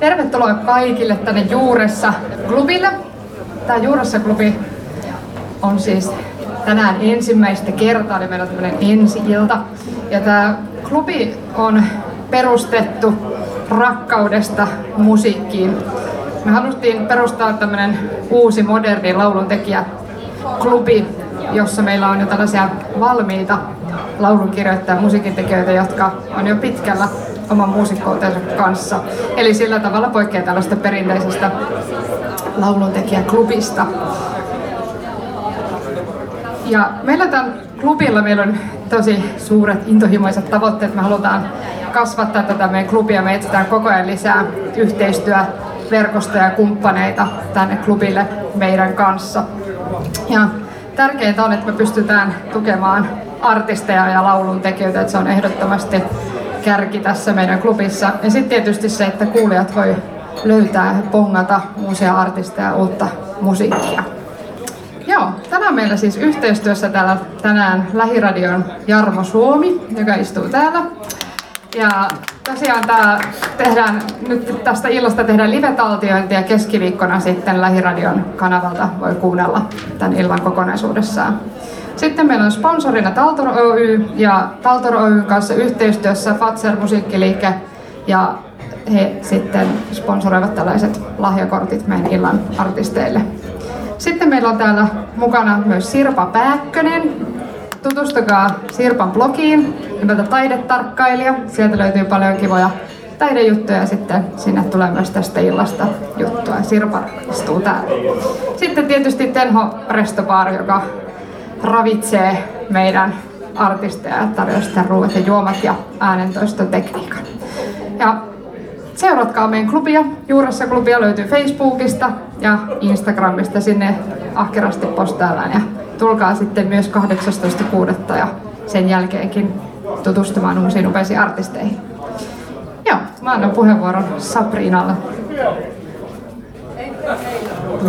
Tervetuloa kaikille tänne Juuressa klubille. Tämä Juuressa klubi on siis tänään ensimmäistä kertaa, eli meillä on tämmöinen ensi-ilta. Ja tämä klubi on perustettu rakkaudesta musiikkiin. Me haluttiin perustaa tämmöinen uusi moderni lauluntekijä klubi, jossa meillä on jo tällaisia valmiita laulunkirjoittajia musiikintekijöitä, jotka on jo pitkällä oman muusikkoutensa kanssa. Eli sillä tavalla poikkeaa tällaista perinteisestä lauluntekijäklubista. Ja meillä tämän klubilla meillä on tosi suuret intohimoiset tavoitteet. Me halutaan kasvattaa tätä meidän klubia. Me etsitään koko ajan lisää yhteistyöverkostoja ja kumppaneita tänne klubille meidän kanssa. Ja tärkeintä on, että me pystytään tukemaan artisteja ja laulun tekijöitä, että se on ehdottomasti kärki tässä meidän klubissa. Ja sitten tietysti se, että kuulijat voi löytää pongata uusia artisteja ja uutta musiikkia. Joo, tänään meillä siis yhteistyössä täällä tänään Lähiradion Jarmo Suomi, joka istuu täällä. Ja tosiaan tää tehdään, nyt tästä illasta tehdään live-taltiointia ja keskiviikkona sitten Lähiradion kanavalta voi kuunnella tämän illan kokonaisuudessaan. Sitten meillä on sponsorina Taltor Oy ja Taltor Oyn kanssa yhteistyössä Fatser musiikkiliike ja he sitten sponsoroivat tällaiset lahjakortit meidän illan artisteille. Sitten meillä on täällä mukana myös Sirpa Pääkkönen. Tutustukaa Sirpan blogiin nimeltä Taidetarkkailija. Sieltä löytyy paljon kivoja taidejuttuja sitten sinne tulee myös tästä illasta juttua. Sirpa istuu täällä. Sitten tietysti Tenho Restobar, joka ravitsee meidän artisteja ja tarjoaa sitten ruuat ja juomat ja äänentoistotekniikan. Ja seuratkaa meidän klubia. Juuressa klubia löytyy Facebookista ja Instagramista. Sinne ahkerasti postaillaan ja tulkaa sitten myös 18.6. ja sen jälkeenkin tutustumaan uusiin upeisiin artisteihin. Joo, mä annan puheenvuoron Sabrinalle.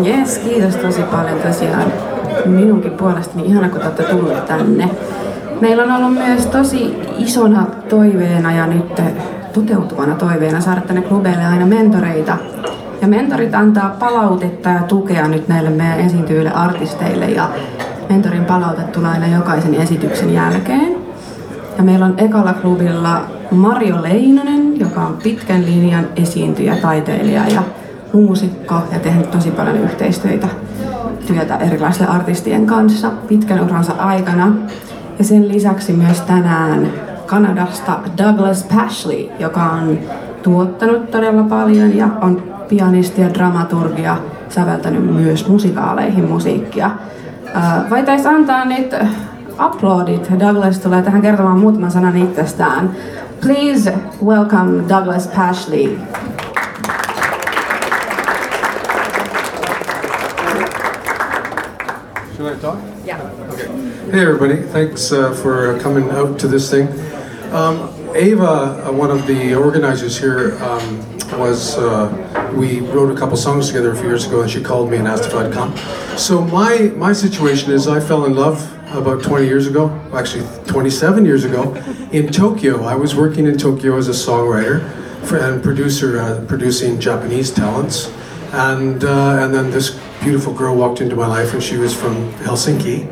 Jes, kiitos tosi paljon tosiaan minunkin puolestani. Ihana, kun olette tulleet tänne. Meillä on ollut myös tosi isona toiveena ja nyt toteutuvana toiveena saada tänne klubeille aina mentoreita. Ja mentorit antaa palautetta ja tukea nyt näille meidän esiintyville artisteille ja mentorin palaute tulee aina jokaisen esityksen jälkeen. Ja meillä on ekalla klubilla Mario Leinonen, joka on pitkän linjan esiintyjä, taiteilija ja muusikko ja tehnyt tosi paljon yhteistyötä työtä erilaisten artistien kanssa pitkän uransa aikana. Ja sen lisäksi myös tänään Kanadasta Douglas Pashley, joka on tuottanut todella paljon ja on pianisti ja dramaturgia säveltänyt myös musikaaleihin musiikkia. Voitaisiin antaa nyt aplodit. Douglas tulee tähän kertomaan muutaman sanan itsestään. Please welcome Douglas Pashley. Talk? Yeah. Okay. Hey, everybody. Thanks uh, for coming out to this thing. Um, Ava, uh, one of the organizers here, um, was uh, we wrote a couple songs together a few years ago, and she called me and asked if I'd come. So my my situation is I fell in love about 20 years ago, actually 27 years ago, in Tokyo. I was working in Tokyo as a songwriter and producer, uh, producing Japanese talents, and uh, and then this beautiful girl walked into my life, and she was from Helsinki.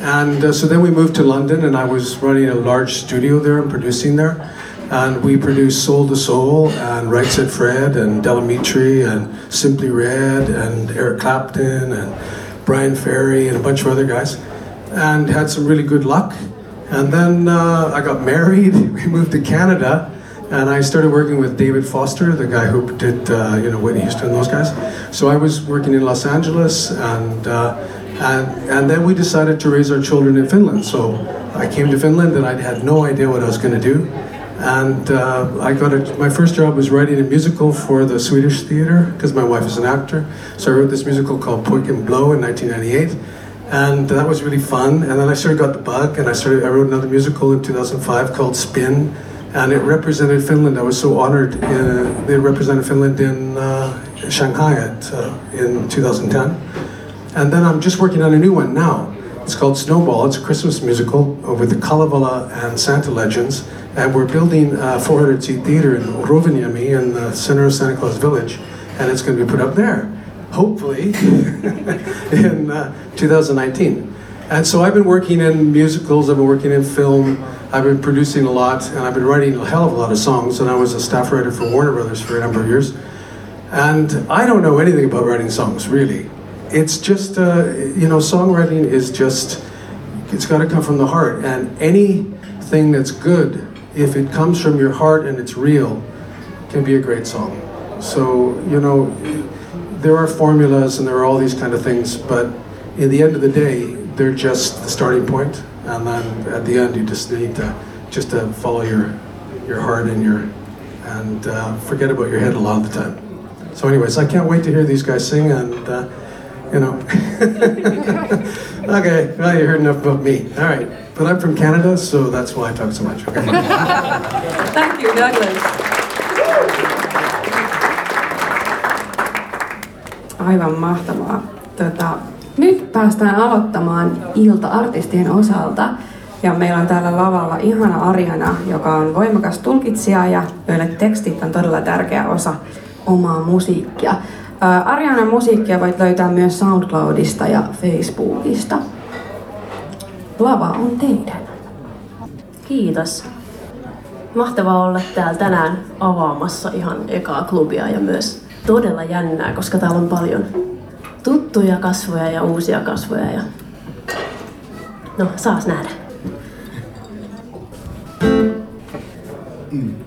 And uh, so then we moved to London, and I was running a large studio there and producing there. And we produced Soul to Soul, and Right Said Fred, and Delamitri, and Simply Red, and Eric Clapton, and Brian Ferry, and a bunch of other guys. And had some really good luck. And then uh, I got married, we moved to Canada, and I started working with David Foster, the guy who did uh, you know Whitney Houston and those guys. So I was working in Los Angeles, and uh, and and then we decided to raise our children in Finland. So I came to Finland, and I had no idea what I was going to do. And uh, I got a, my first job was writing a musical for the Swedish theater because my wife is an actor. So I wrote this musical called and Blow in 1998 and that was really fun. And then I sort of got the bug, and I started. I wrote another musical in 2005 called Spin, and it represented Finland. I was so honored. Uh, they represented Finland in uh, Shanghai at, uh, in 2010. And then I'm just working on a new one now. It's called Snowball. It's a Christmas musical with the Kalevala and Santa legends. and we're building a 400 seat theater in Rovaniemi in the center of Santa Claus Village, and it's going to be put up there, hopefully, in uh, 2019. And so I've been working in musicals, I've been working in film, I've been producing a lot, and I've been writing a hell of a lot of songs, and I was a staff writer for Warner Brothers for a number of years. And I don't know anything about writing songs, really. It's just, uh, you know, songwriting is just, it's got to come from the heart. And anything that's good if it comes from your heart and it's real, can be a great song. So, you know, there are formulas and there are all these kind of things, but in the end of the day, they're just the starting point, and then at the end, you just need to just to follow your your heart and your and uh, forget about your head a lot of the time. So, anyways, I can't wait to hear these guys sing, and uh, you know. okay, well, you heard enough about me. All right. But I'm from Canada, so that's why I talk so much. Okay. Thank you, Douglas. Aivan mahtavaa. Tota, nyt päästään aloittamaan ilta artistien osalta. Ja meillä on täällä lavalla ihana Ariana, joka on voimakas tulkitsija ja joille tekstit on todella tärkeä osa omaa musiikkia. Arianan musiikkia voit löytää myös SoundCloudista ja Facebookista. Lava on teidän. Kiitos. Mahtavaa olla täällä tänään avaamassa ihan ekaa klubia ja myös todella jännää, koska täällä on paljon tuttuja kasvoja ja uusia kasvoja. Ja... No, saas nähdä. Mm.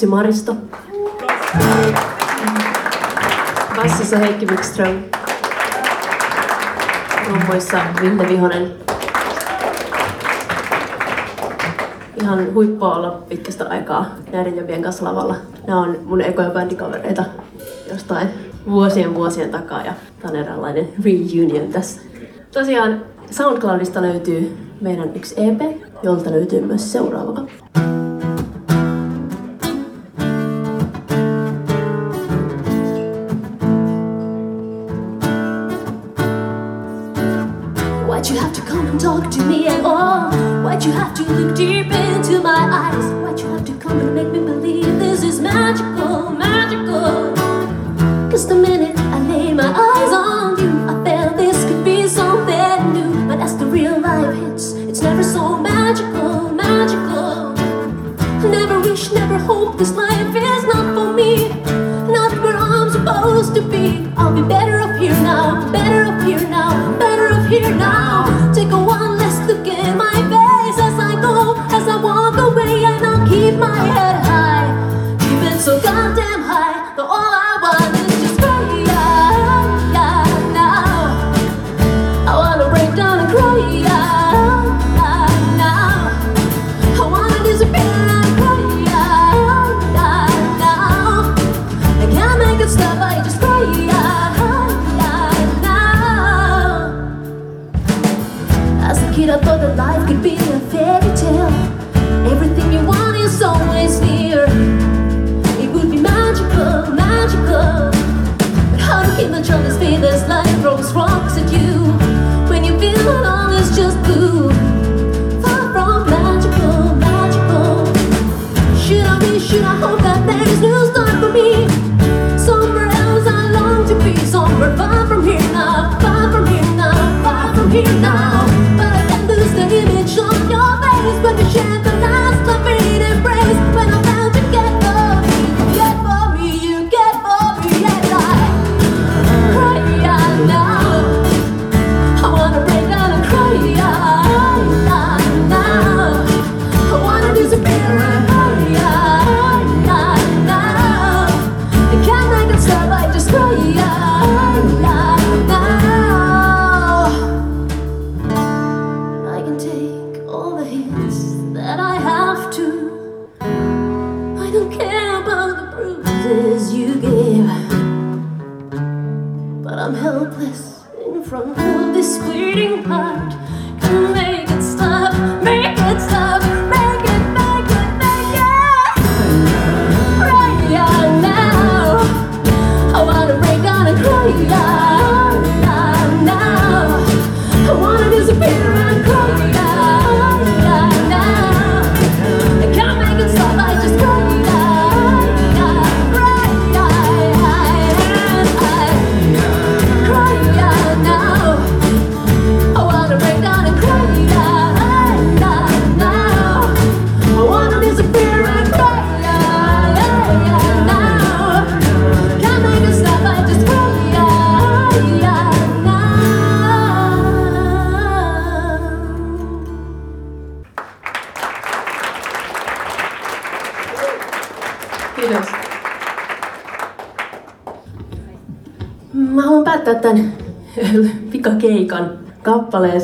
Jussi Maristo. Bassissa Heikki Wikström. Rumpuissa Ville Vihonen. Ihan huippua olla pitkästä aikaa näiden jobien kanssa lavalla. Nämä on mun ekoja bändikavereita jostain vuosien vuosien takaa ja tämä on eräänlainen reunion tässä. Tosiaan SoundCloudista löytyy meidän yksi EP, jolta löytyy myös seuraava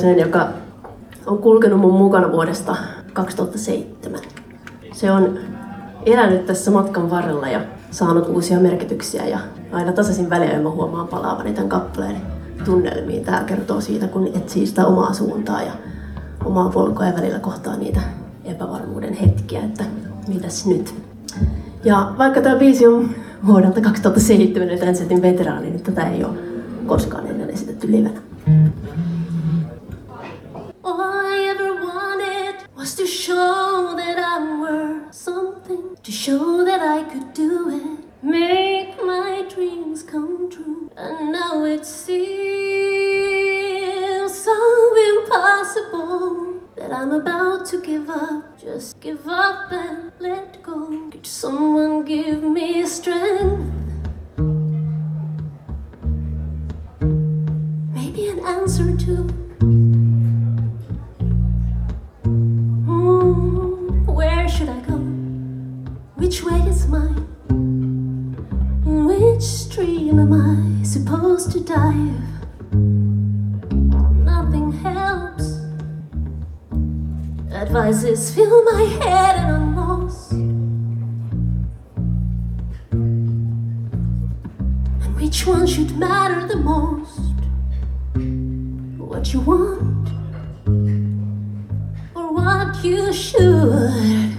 kappaleeseen, joka on kulkenut mun mukana vuodesta 2007. Se on elänyt tässä matkan varrella ja saanut uusia merkityksiä ja aina tasaisin väliin mä huomaan palaavani tämän kappaleen tunnelmiin. Tämä kertoo siitä, kun etsii sitä omaa suuntaa ja omaa polkua ja välillä kohtaa niitä epävarmuuden hetkiä, että mitäs nyt. Ja vaikka tämä biisi on vuodelta 2007, että Ensetin veteraani, niin tätä ei ole koskaan ennen esitetty livenä. Just give up and let go. Could someone give me strength? Maybe an answer to Mm, where should I go? Which way is mine? Which stream am I supposed to dive? Nothing helps. Advices fill my head and I'm lost. And which one should matter the most? What you want or what you should?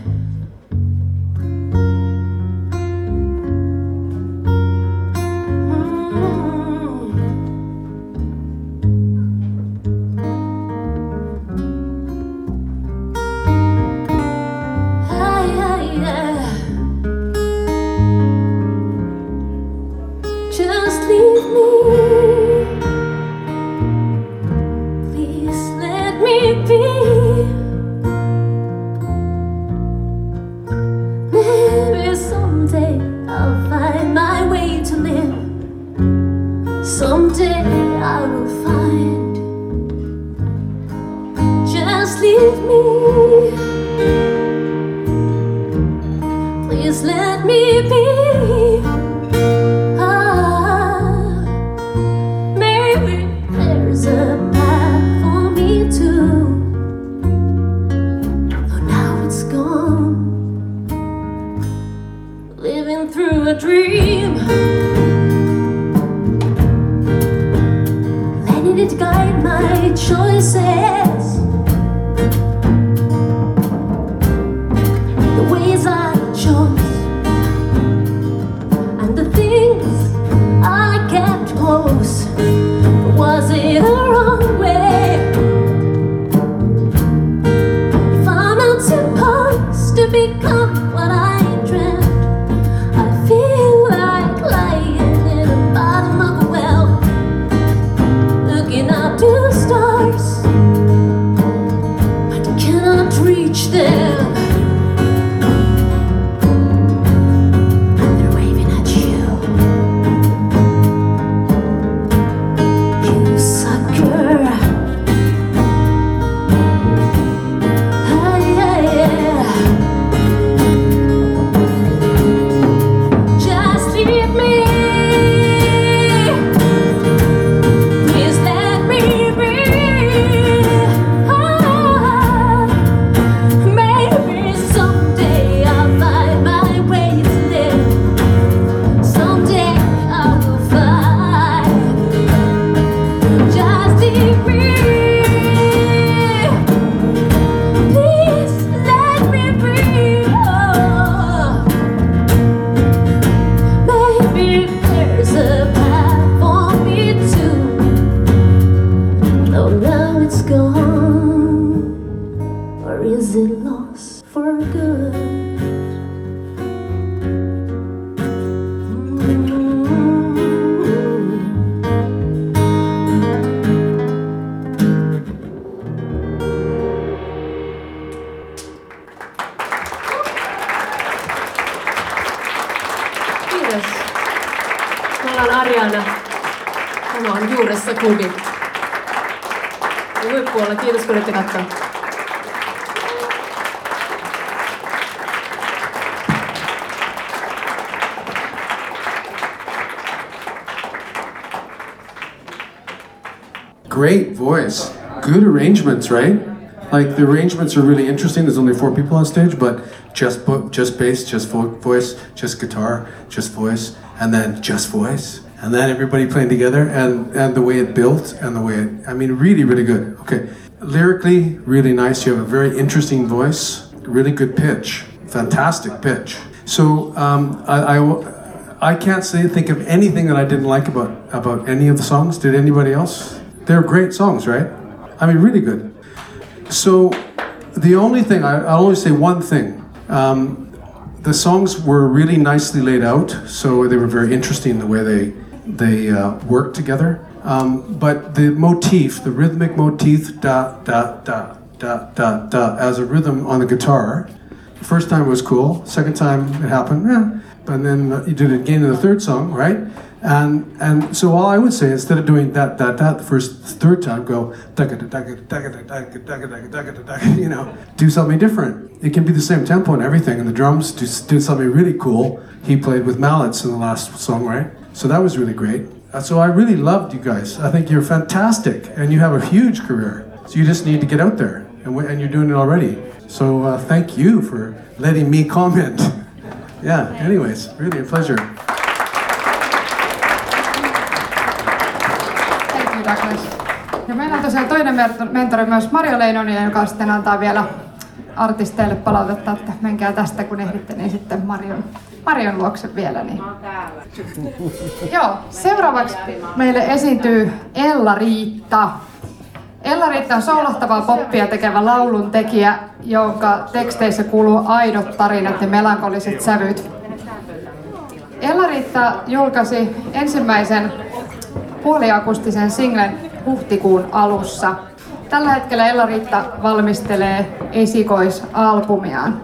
Great voice, good arrangements, right? Like the arrangements are really interesting. There's only four people on stage, but just bo- just bass, just vo- voice, just guitar, just voice, and then just voice, and then everybody playing together, and and the way it built, and the way it, I mean, really, really good. Okay, lyrically, really nice. You have a very interesting voice, really good pitch, fantastic pitch. So um, I, I I can't say think of anything that I didn't like about about any of the songs. Did anybody else? They're great songs, right? I mean, really good. So, the only thing I, I'll only say one thing. Um, the songs were really nicely laid out, so they were very interesting the way they they uh, worked together. Um, but the motif, the rhythmic motif, da da da da da da, as a rhythm on the guitar. First time was cool. Second time it happened, eh. and then you did it again in the third song, right? And and so all I would say instead of doing that that that the first third time, go you know, do something different. It can be the same tempo and everything, and the drums do, did something really cool. He played with mallets in the last song, right? So that was really great. Uh, So I really loved you guys. I think you're fantastic, and you have a huge career. So you just need to get out there, and, w- and you're doing it already. So uh, thank you for letting me comment. Yeah. Anyways, really a pleasure. Douglas. Ja meillä on tosiaan toinen mentori myös Mario Leinonen, joka sitten antaa vielä artisteille palautetta, että menkää tästä kun ehditte, niin sitten Marion, Marion luokse vielä. Niin. Joo, seuraavaksi meille esiintyy Ella Riitta. Ella Riitta on soulahtavaa poppia tekevä laulun tekijä, jonka teksteissä kuuluu aidot tarinat ja melankoliset sävyt. Ella-Riitta julkaisi ensimmäisen puoliakustisen singlen huhtikuun alussa. Tällä hetkellä Ella-Riitta valmistelee esikoisalbumiaan.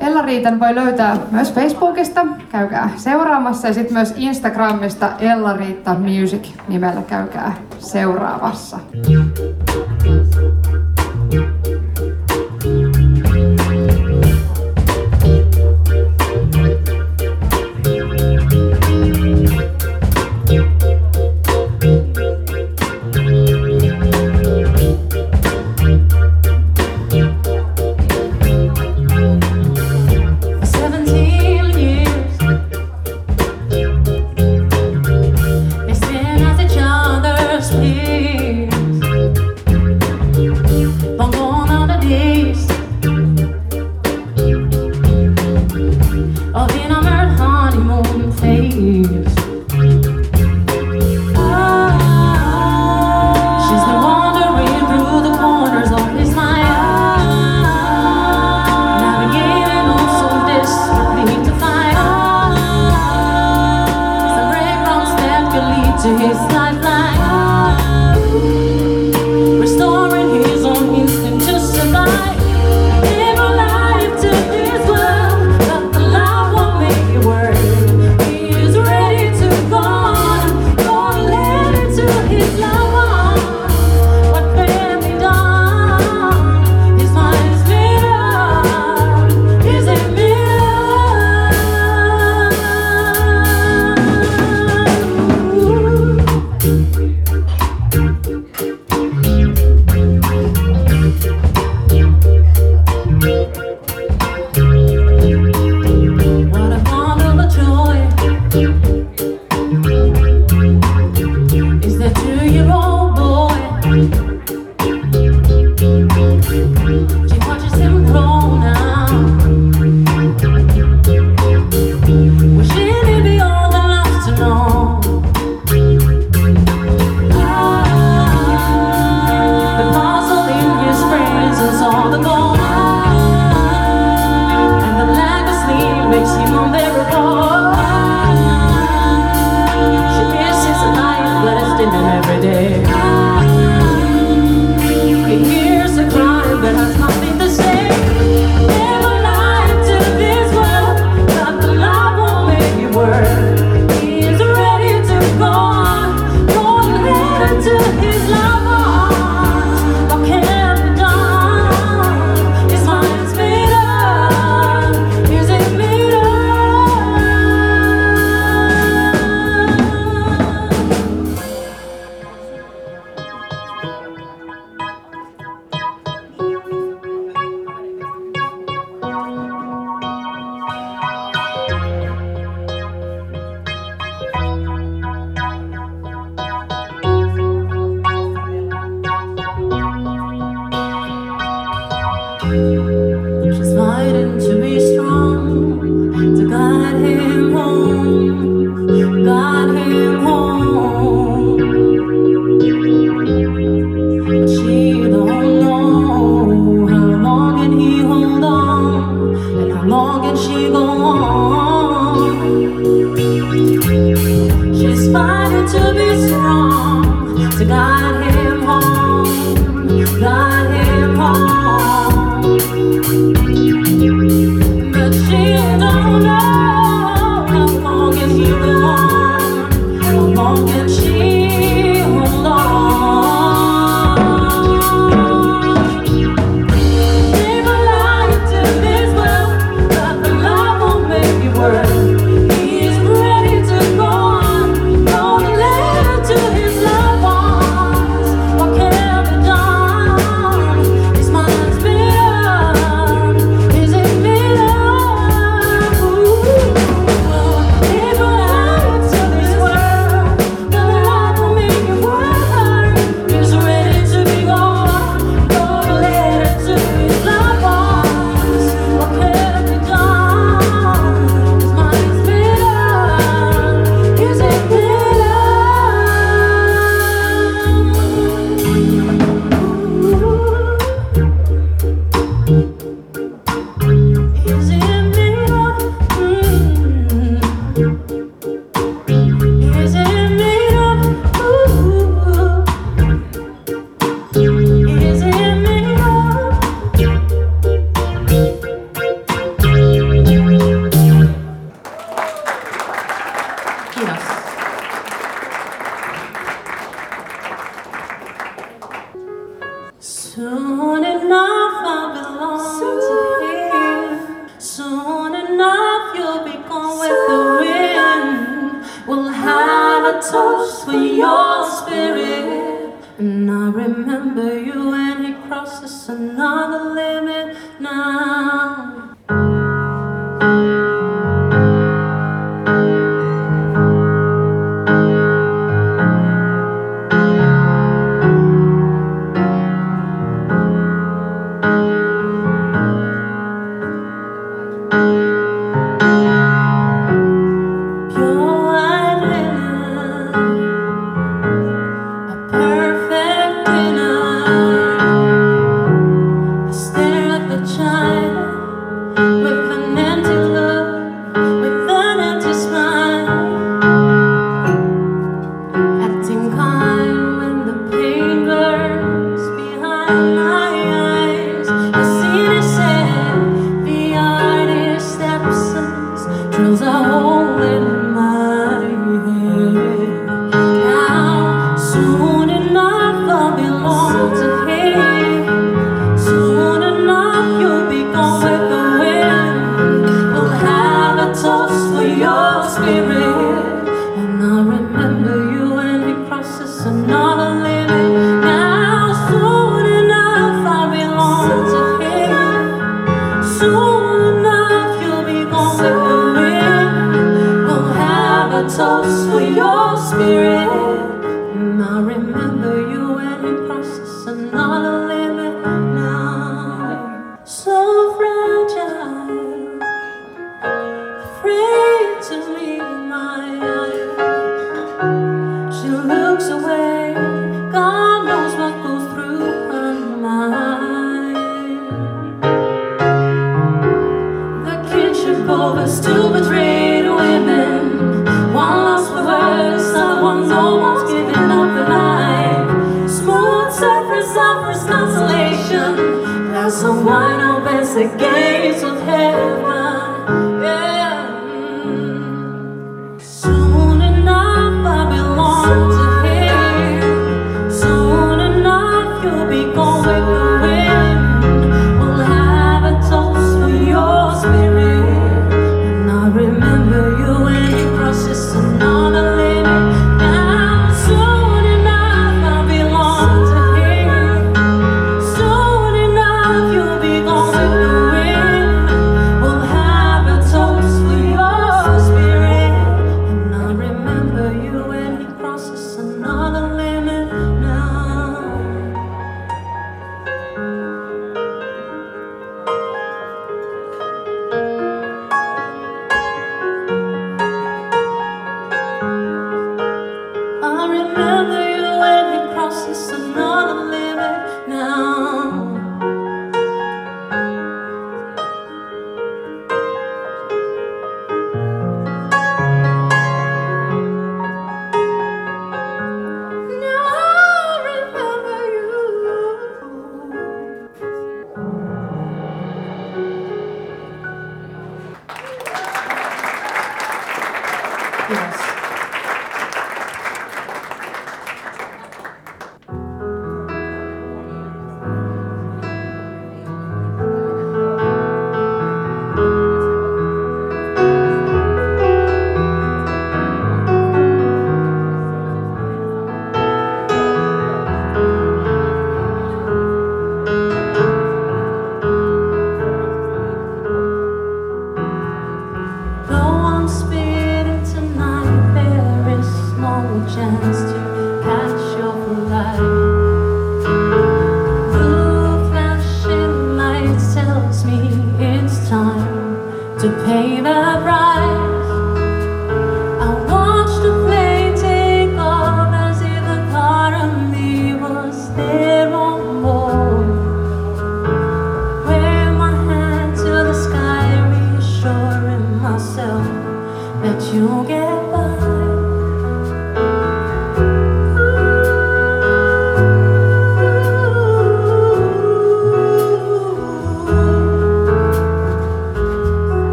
Ella-Riitan voi löytää myös Facebookista, käykää seuraamassa ja sitten myös Instagramista Ella-Riitta Music nimellä käykää seuraavassa. For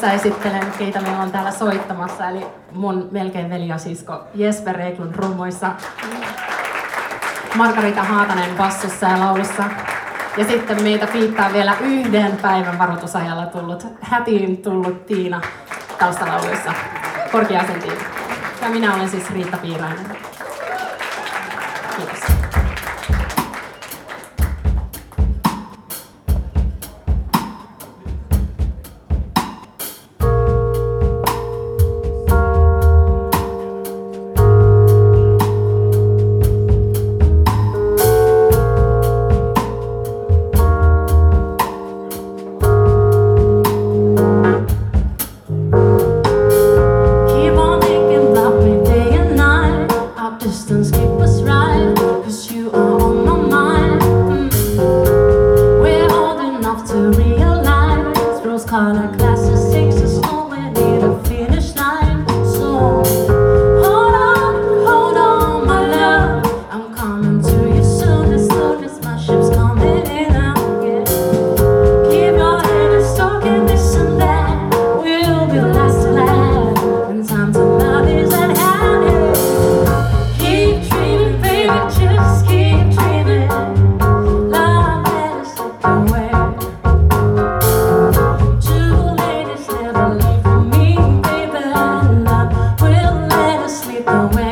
tässä esittelen, keitä meillä on täällä soittamassa, eli mun melkein veli ja sisko Jesper Reiklund rummoissa, Margarita Haatanen bassossa ja laulussa, ja sitten meitä piittää vielä yhden päivän varoitusajalla tullut, hätiin tullut Tiina taustalauluissa, korkeasen Tiina. Ja minä olen siis Riitta Piirainen. away.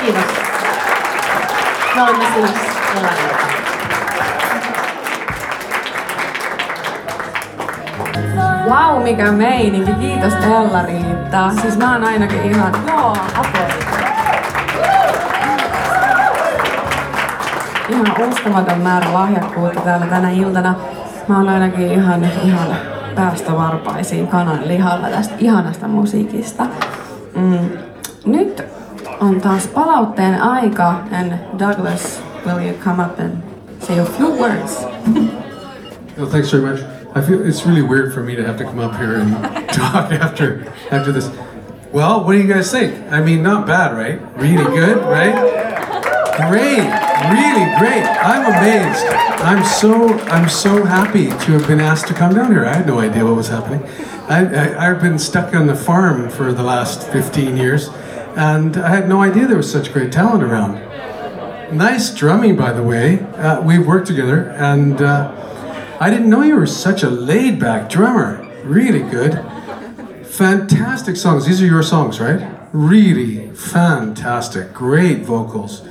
Kiitos. Me olemme siis Ella-Riita. Wow, mikä meininki. Kiitos Ella-Riitta. Siis mä oon ainakin ihan... Joo, aplodit. Ihan uskomaton määrä lahjakkuutta täällä tänä iltana. Mä oon ainakin ihan, ihan päästä varpaisiin kanan lihalla tästä ihanasta musiikista. Mm. Nyt on taas palautteen aika. And Douglas, will you come up and say a few words? No, thanks very much. I feel it's really weird for me to have to come up here and talk after after this. Well, what do you guys think? I mean, not bad, right? Really good, right? Great, really great. I'm amazed. I'm so I'm so happy to have been asked to come down here. I had no idea what was happening. I, I, I've been stuck on the farm for the last 15 years, and I had no idea there was such great talent around. Nice drumming, by the way. Uh, we've worked together, and uh, I didn't know you were such a laid back drummer. Really good. Fantastic songs. These are your songs, right? Really fantastic. Great vocals.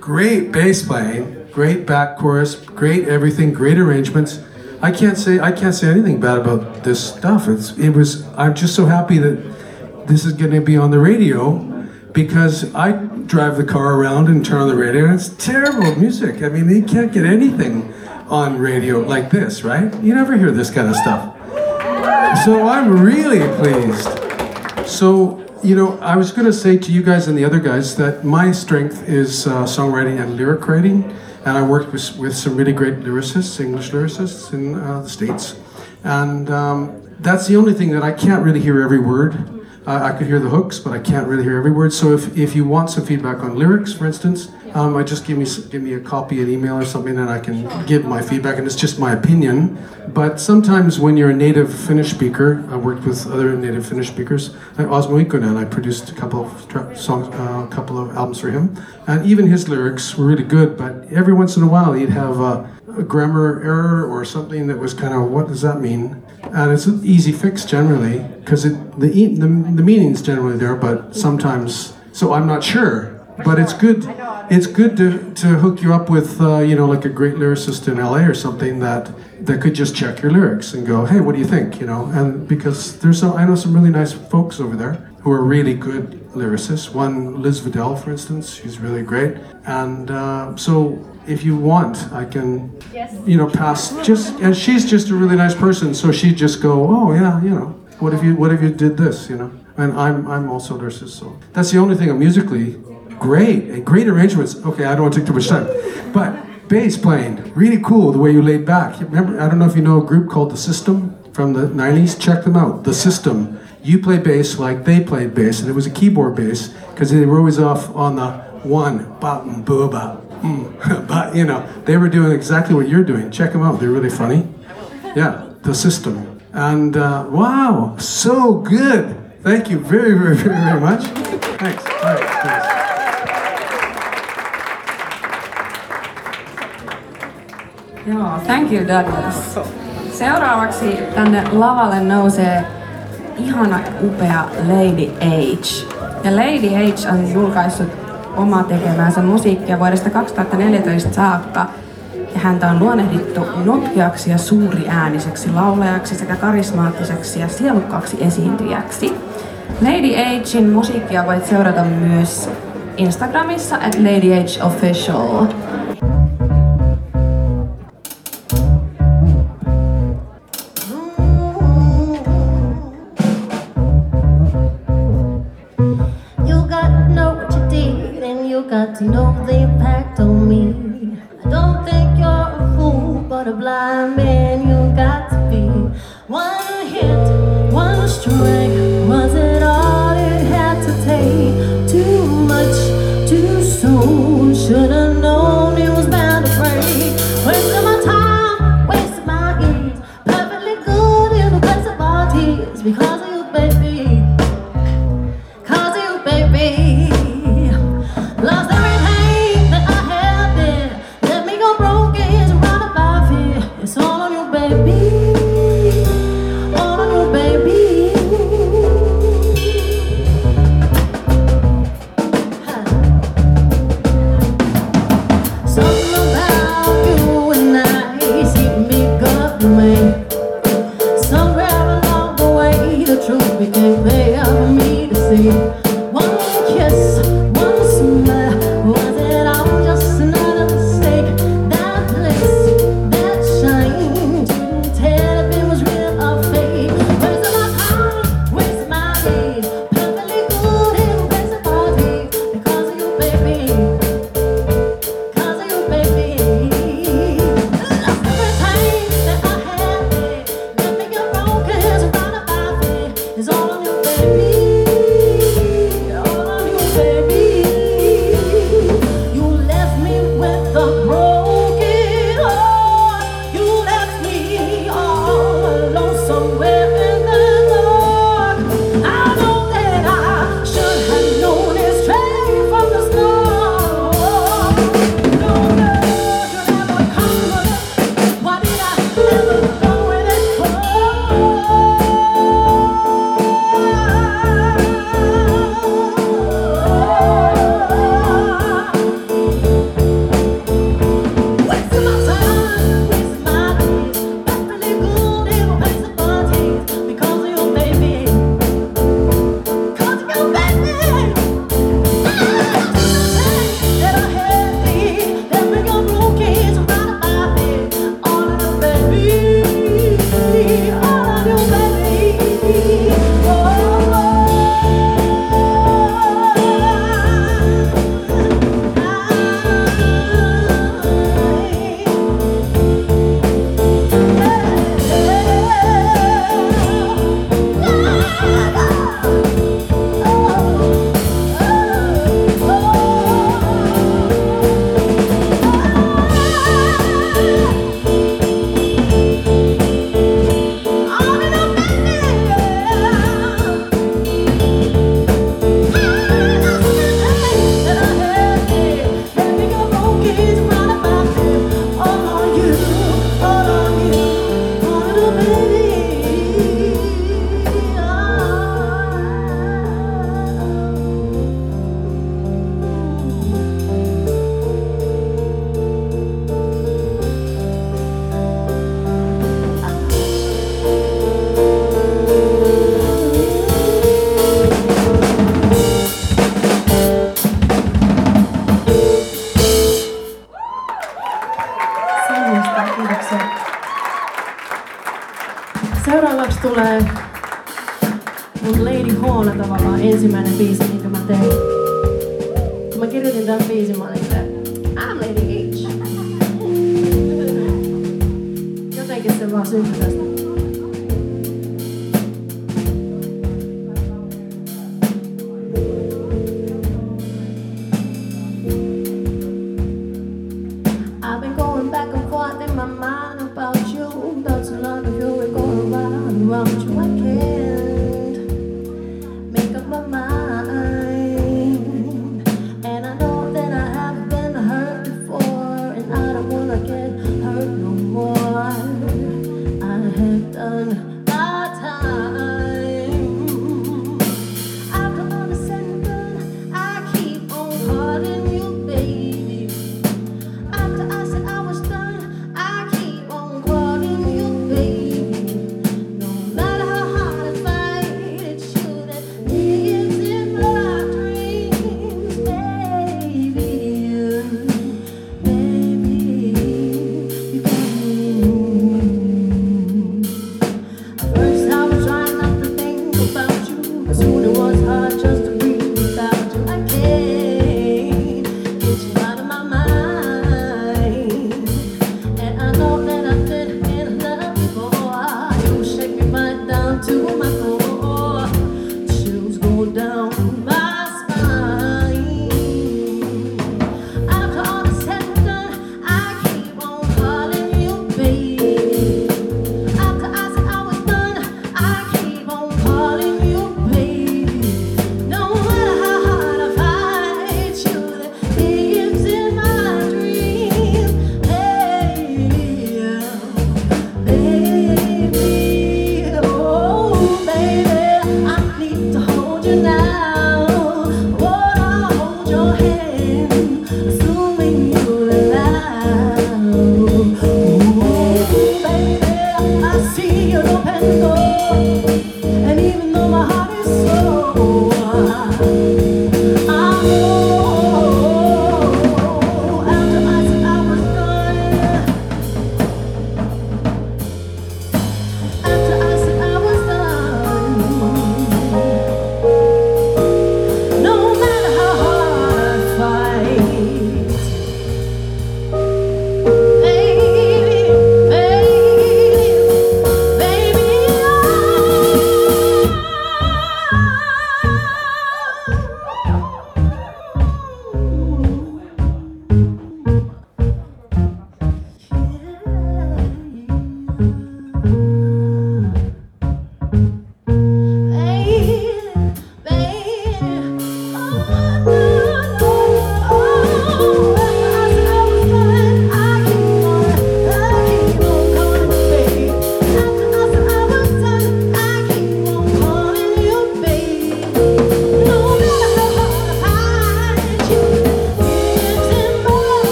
Great bass playing. Great back chorus. Great everything. Great arrangements. I can't say I can't say anything bad about this stuff. It's it was I'm just so happy that this is going to be on the radio because I drive the car around and turn on the radio and it's terrible music. I mean, you can't get anything on radio like this, right? You never hear this kind of stuff. So I'm really pleased. So, you know, I was going to say to you guys and the other guys that my strength is uh, songwriting and lyric writing. And I worked with, with some really great lyricists, English lyricists in uh, the States. And um, that's the only thing that I can't really hear every word. Uh, I could hear the hooks, but I can't really hear every word. So if, if you want some feedback on lyrics, for instance, um, I just give me give me a copy, an email or something, and I can give my feedback. And it's just my opinion. But sometimes when you're a native Finnish speaker, I worked with other native Finnish speakers. Like Osmo Ikonen, I produced a couple of tra- songs, uh, a couple of albums for him, and even his lyrics were really good. But every once in a while, he'd have a, a grammar error or something that was kind of what does that mean? And it's an easy fix generally because the, the the meaning's generally there, but sometimes so I'm not sure. But it's good. It's good to, to hook you up with uh, you know like a great lyricist in LA or something that that could just check your lyrics and go, hey, what do you think? You know, and because there's some, I know some really nice folks over there who are really good lyricists. One, Liz Vidal, for instance, she's really great. And uh, so, if you want, I can, you know, pass just. And she's just a really nice person, so she'd just go, oh yeah, you know, what if you what if you did this, you know? And I'm I'm also a lyricist, so that's the only thing. I'm musically great and great arrangements. Okay, I don't want to take too much time, but bass playing really cool the way you laid back. Remember, I don't know if you know a group called The System from the '90s. Check them out. The System. You play bass like they played bass, and it was a keyboard bass because they were always off on the one button booba. Mm. but you know, they were doing exactly what you're doing. Check them out. They're really funny. Yeah, The System. And uh, wow, so good. Thank you very, very, very, very much. Thanks. All right, thanks. Joo, thank you Douglas. Seuraavaksi tänne lavalle nousee ihana upea Lady H. Ja Lady H on julkaissut omaa tekemänsä musiikkia vuodesta 2014 saakka. Ja häntä on luonnehdittu notkeaksi ja suuriääniseksi laulajaksi sekä karismaattiseksi ja sielukkaaksi esiintyjäksi. LadyHin musiikkia voit seurata myös Instagramissa at Lady H Official.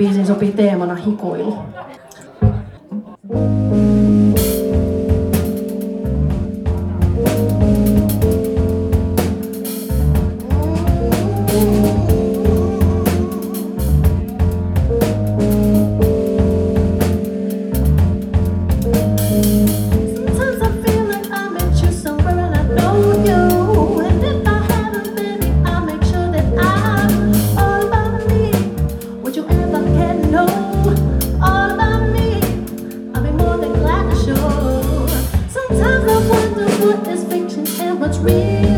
Biisiin sopii teemana hikoilu. much real.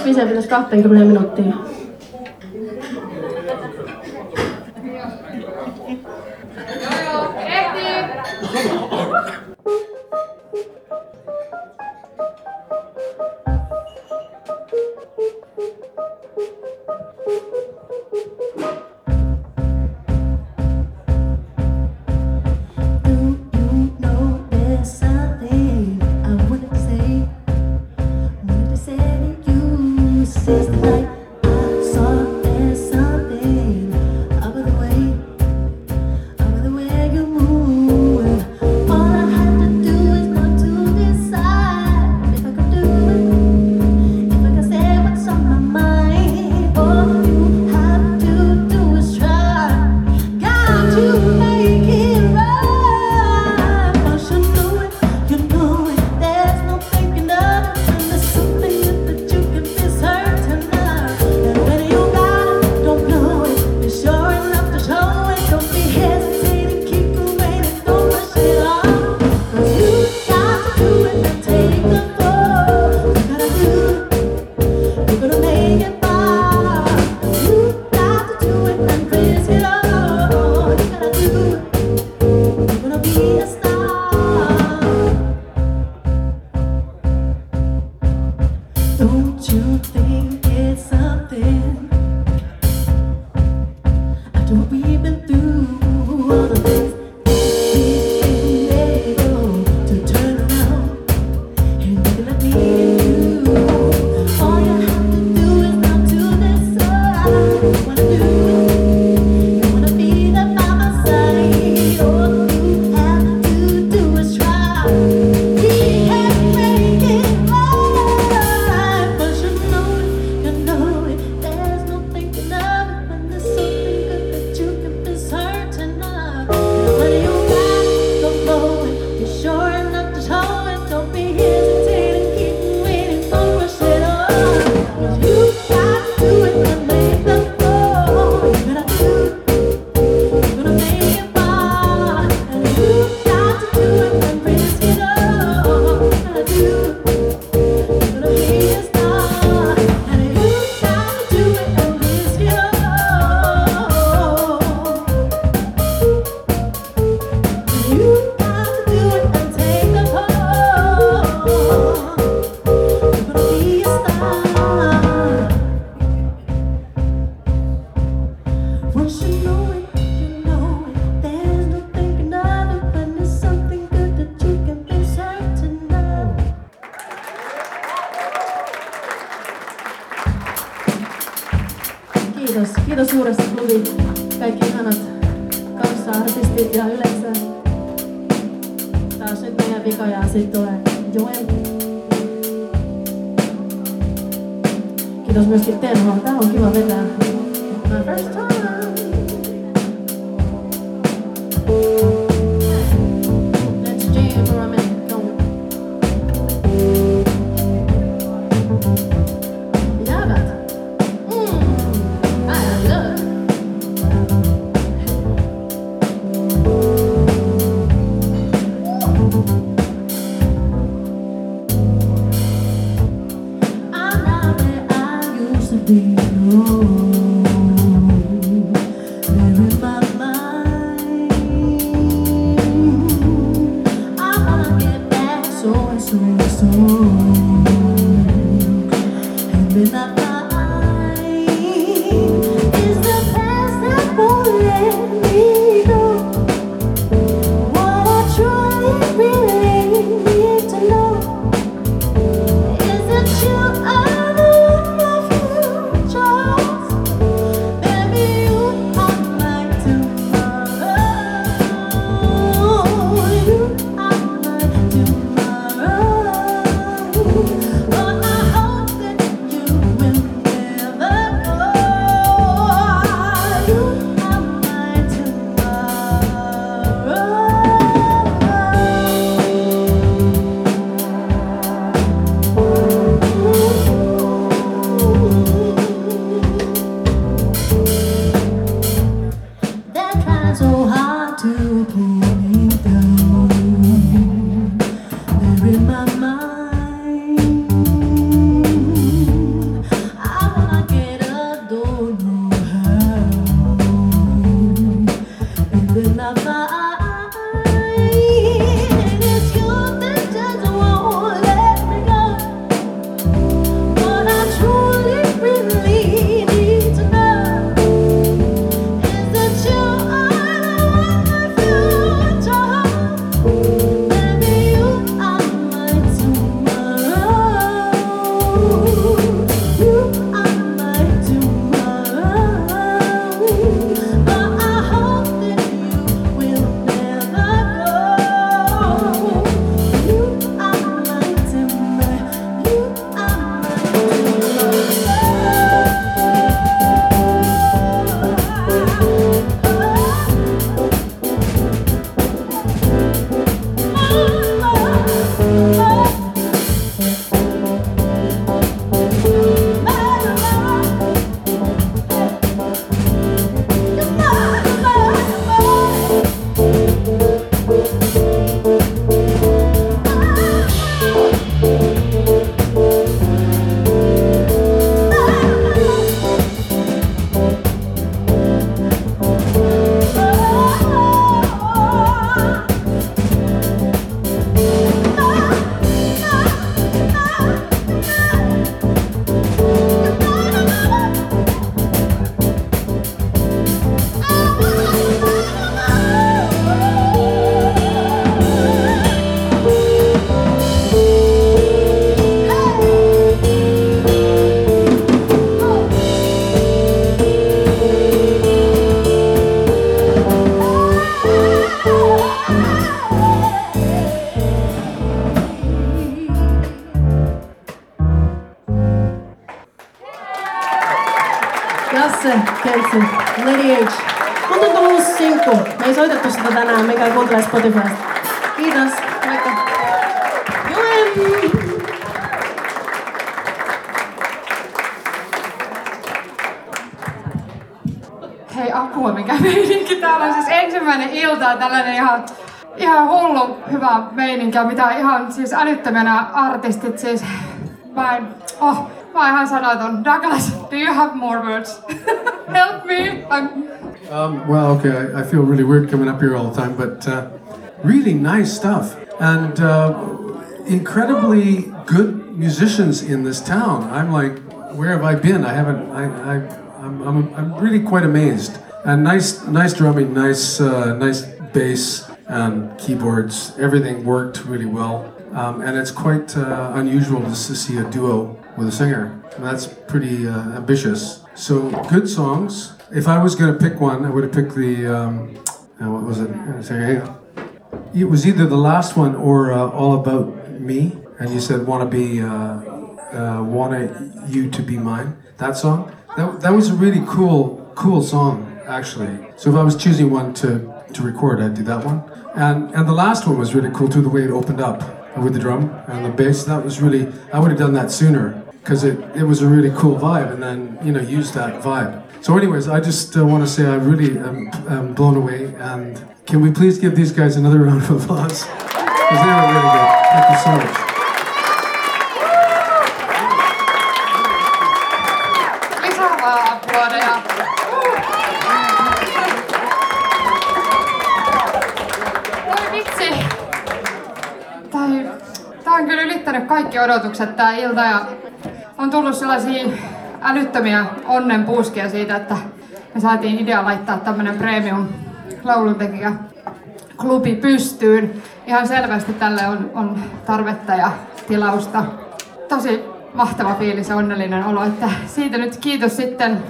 siis piseb üles kahtekümne minuti. hyvää meininkiä, mitä ihan siis älyttömänä artistit siis. Mä en, oh, mä ihan sanaton. Douglas, do you have more words? Help me! I'm... Um, well, okay, I, I, feel really weird coming up here all the time, but uh, really nice stuff. And uh, incredibly good musicians in this town. I'm like, where have I been? I haven't, I, I, am I'm, I'm, I'm really quite amazed. And nice, nice drumming, nice, uh, nice bass, um, keyboards, everything worked really well. Um, and it's quite uh, unusual to see a duo with a singer. That's pretty uh, ambitious. So good songs. If I was going to pick one, I would have picked the um, uh, what was it? Uh, it was either the last one or uh, All About Me. And you said want to be uh, want you to be mine. That song. That, that was a really cool cool song actually. So if I was choosing one to to record, I'd do that one. And and the last one was really cool too. The way it opened up with the drum and the bass. That was really. I would have done that sooner because it, it was a really cool vibe, and then you know use that vibe. So, anyways, I just uh, want to say I really am, am blown away, and can we please give these guys another round of applause? Because they were really good. Thank you so much. Kaikki odotukset tää ilta ja on tullut sellaisia älyttömiä onnenpuuskia siitä, että me saatiin idea laittaa tämmönen premium lauluntekijä klubi pystyyn. Ihan selvästi tälle on, on tarvetta ja tilausta. Tosi mahtava fiilis ja onnellinen olo, että siitä nyt kiitos sitten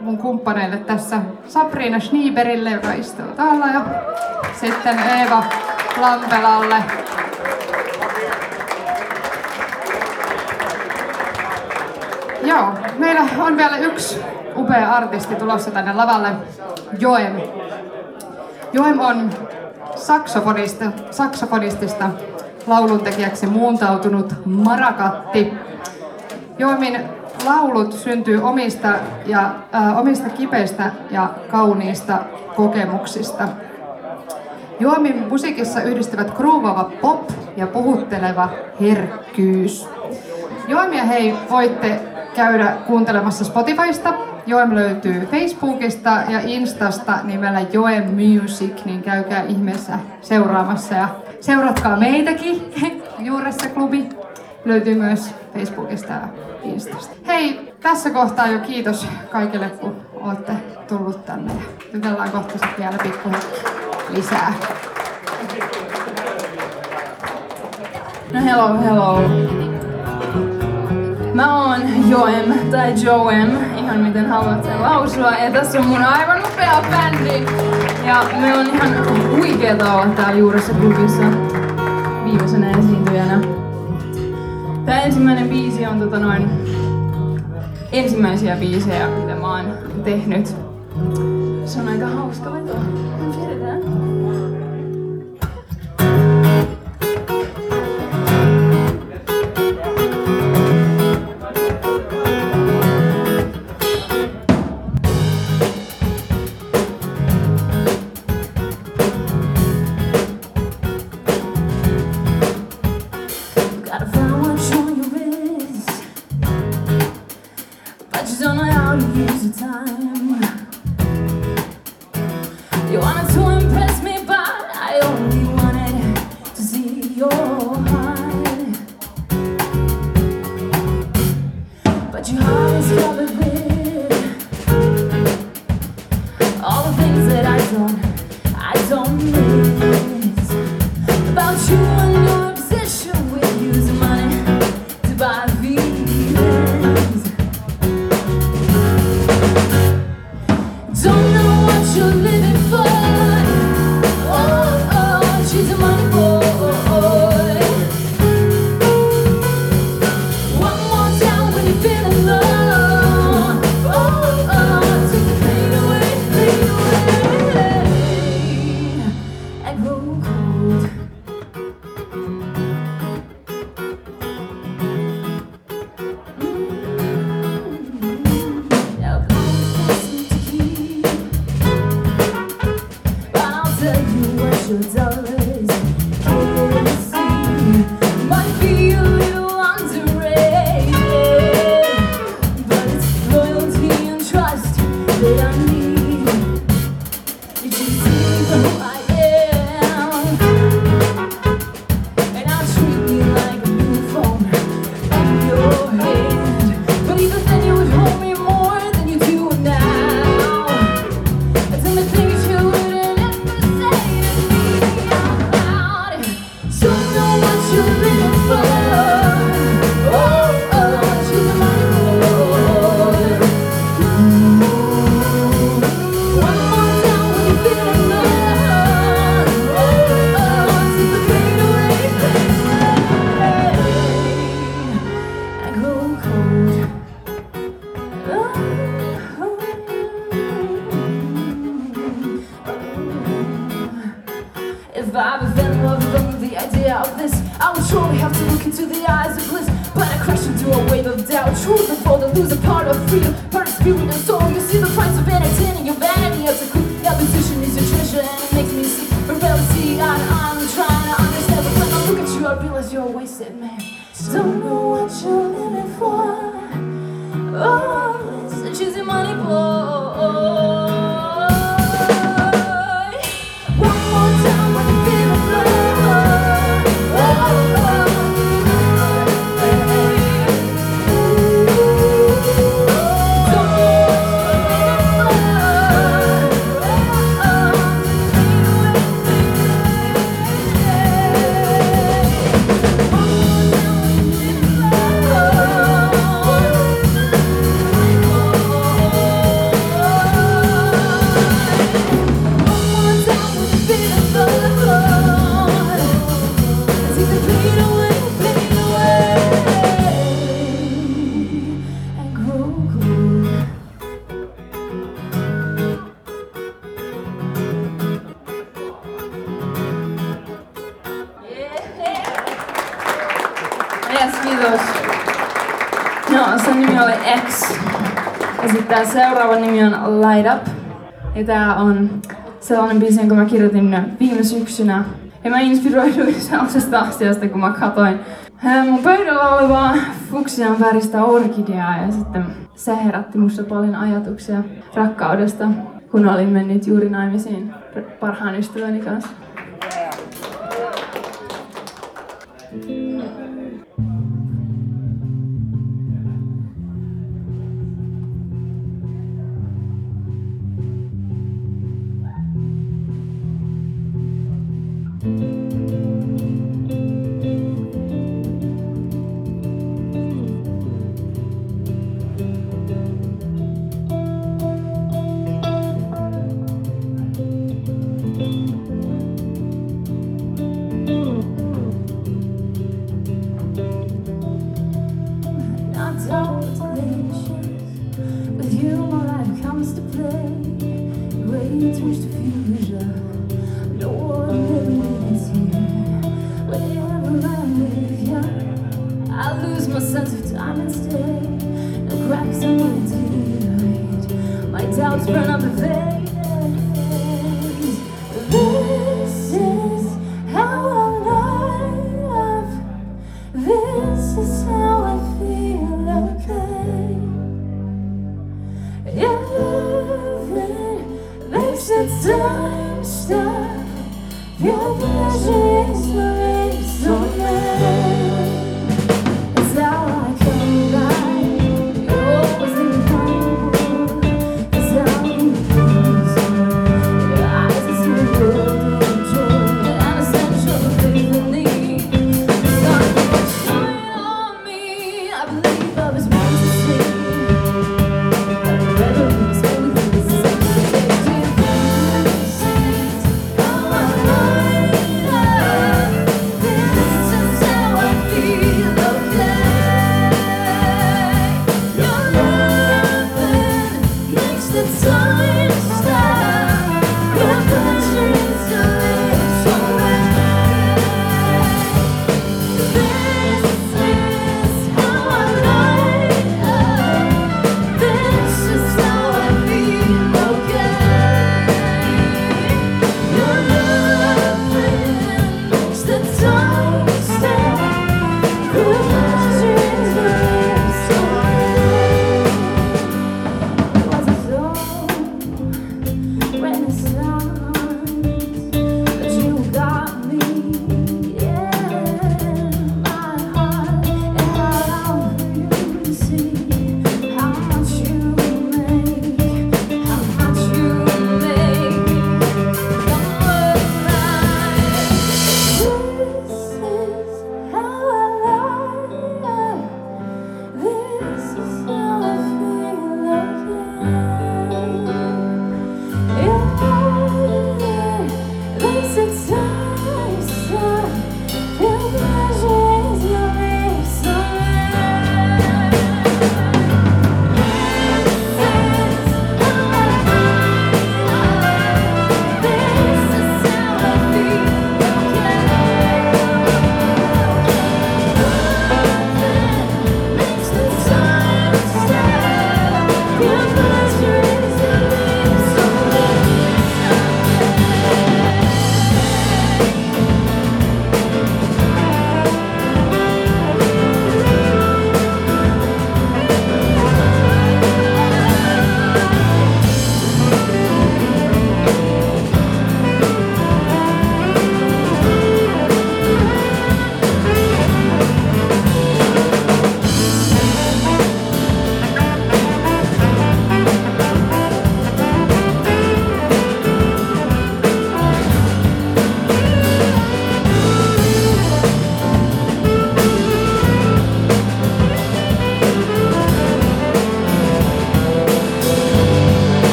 mun kumppaneille tässä Sabrina Schnieberille, joka istuu täällä ja sitten Eeva Lampelalle. Joo, meillä on vielä yksi upea artisti tulossa tänne lavalle, Joem. Joem on saksofonista, saksofonistista lauluntekijäksi muuntautunut marakatti. Joemin laulut syntyy omista, ja, äh, omista kipeistä ja kauniista kokemuksista. Joemin musiikissa yhdistyvät kruuvaava pop ja puhutteleva herkkyys. Joemia hei voitte käydä kuuntelemassa Spotifysta. Joem löytyy Facebookista ja Instasta nimellä Joem Music, niin käykää ihmeessä seuraamassa ja seuratkaa meitäkin. Juuressa klubi löytyy myös Facebookista ja Instasta. Hei, tässä kohtaa jo kiitos kaikille, kun olette tullut tänne. Jutellaan kohta sitten vielä pikkuhetki lisää. No hello, hello. Mä oon Joem tai Joem, ihan miten haluat sen lausua. Ja tässä on mun aivan upea bändi. Ja me on ihan huikeeta olla täällä Juuressa klubissa viimeisenä esiintyjänä. Tää ensimmäinen biisi on tota noin ensimmäisiä biisejä, mitä mä oon tehnyt. Se on aika hauska veto. Time. You wanted to impress me, but I only wanted to see your heart. But your heart is covered with all the things that I don't, Tämän seuraava nimi on Light Up. Ja tämä on sellainen biisi, jonka mä kirjoitin viime syksynä. Ja mä inspiroiduin sellaisesta asiasta, kun mä katoin mun pöydällä olevaa fuksian väristä orkideaa. Ja sitten se herätti musta paljon ajatuksia rakkaudesta, kun olin mennyt juuri naimisiin parhaan ystäväni kanssa.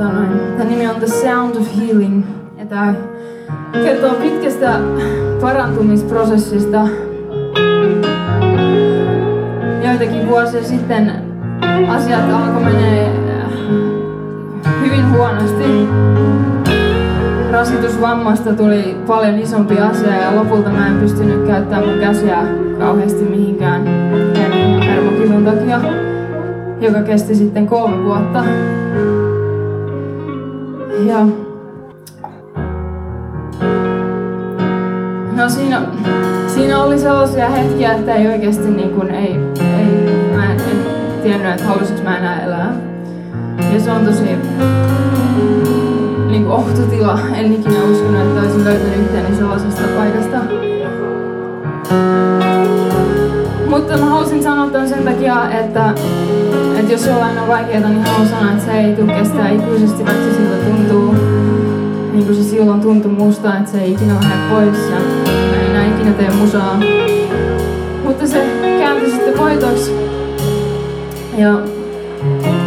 Tota tää nimi on The Sound of Healing. Ja tää kertoo pitkästä parantumisprosessista. Joitakin vuosia sitten asiat alkoi menee äh, hyvin huonosti. Rasitusvammasta tuli paljon isompi asia ja lopulta mä en pystynyt käyttämään mun käsiä kauheasti mihinkään hermokivun takia, joka kesti sitten kolme vuotta. Ja No siinä, siinä oli sellaisia hetkiä, että ei oikeasti niin kuin, ei, ei, mä en, en tiennyt, että halusinko mä enää elää. Ja se on tosi niin kuin ohtotila. En ikinä uskonut, että olisin löytänyt itseäni sellaisesta paikasta. Mutta mä halusin sanoa tämän sen takia, että, että jos jollain on vaikeaa, niin haluan sanoa, että se ei tule kestää ikuisesti, vaikka se siltä tuntuu. Niin kuin se silloin tuntui musta, että se ei ikinä lähde pois ja mä en enää ikinä tee musaa. Mutta se kääntyi sitten voitoksi. Ja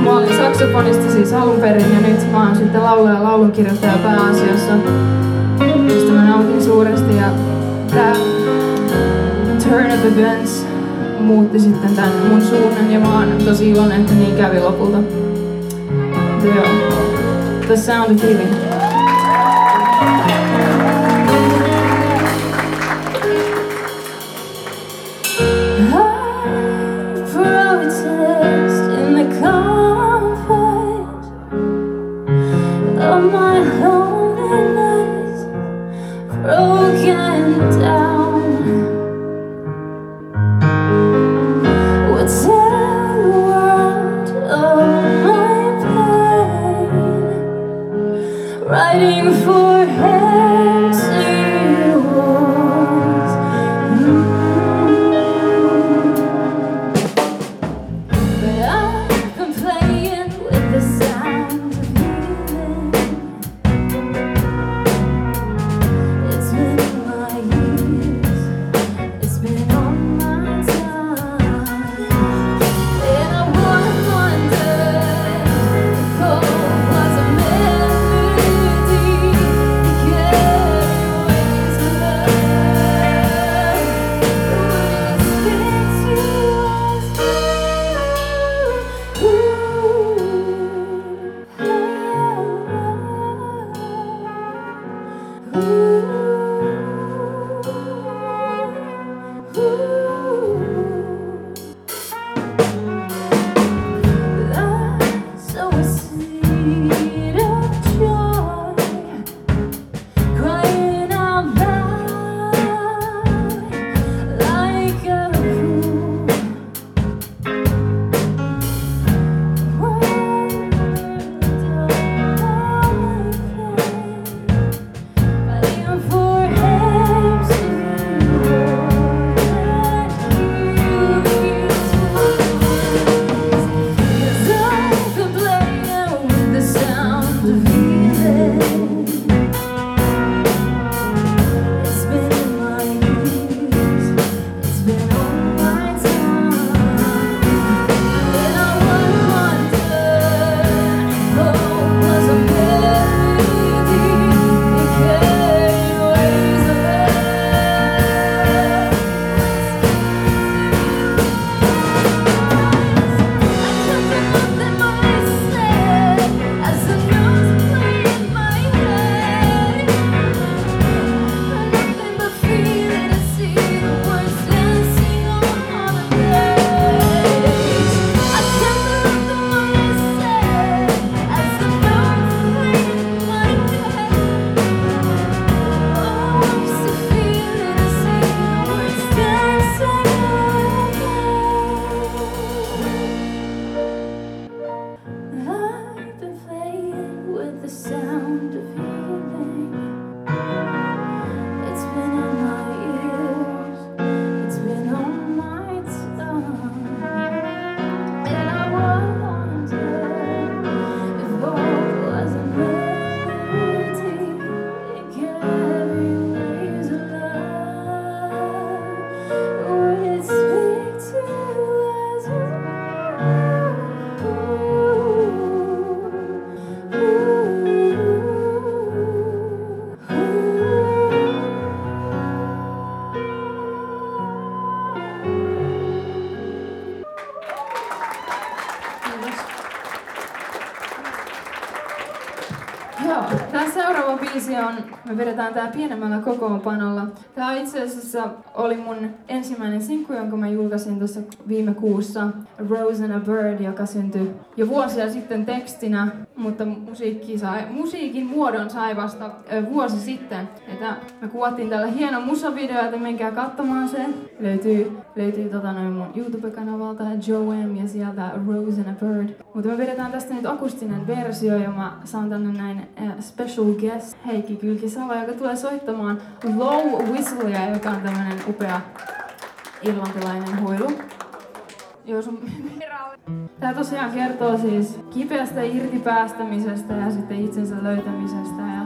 mä olin saksofonisti siis alun perin ja nyt mä oon sitten laulaja ja laulunkirjoittaja pääasiassa. Mistä mä nautin suuresti ja tää turn of events muutti sitten tän mun suunnan ja mä oon tosi iloinen, että niin kävi lopulta. Mutta joo. The sound of healing. me vedetään tämä pienemmällä kokoonpanolla. kuussa Rose and a Bird, joka syntyi jo vuosia sitten tekstinä, mutta musiikki sai, musiikin muodon sai vasta vuosi sitten. Että me kuvattiin tällä hieno musavideo, että menkää katsomaan se. Löytyy, löytyy tota noin mun YouTube-kanavalta Joem ja sieltä Rose and a Bird. Mutta me vedetään tästä nyt akustinen versio ja mä saan tänne näin special guest Heikki Kylkisalo, joka tulee soittamaan Low whistle joka on tämmönen upea irlantilainen huilu. Joo, sun Tämä tosiaan kertoo siis kipeästä irtipäästämisestä ja sitten itsensä löytämisestä ja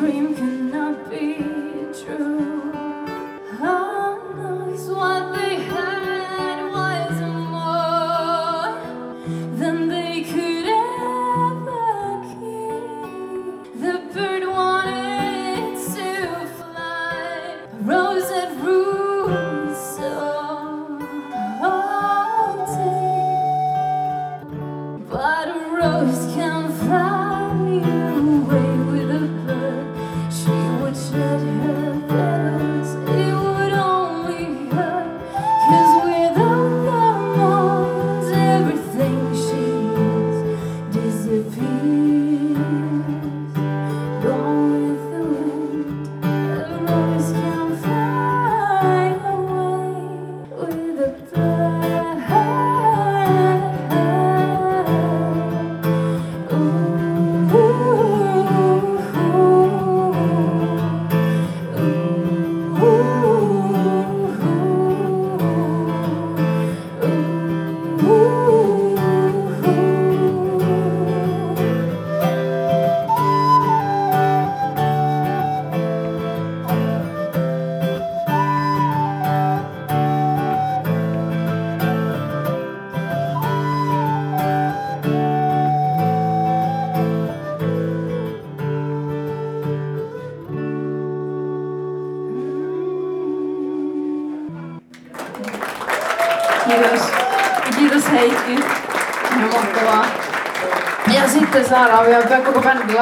dream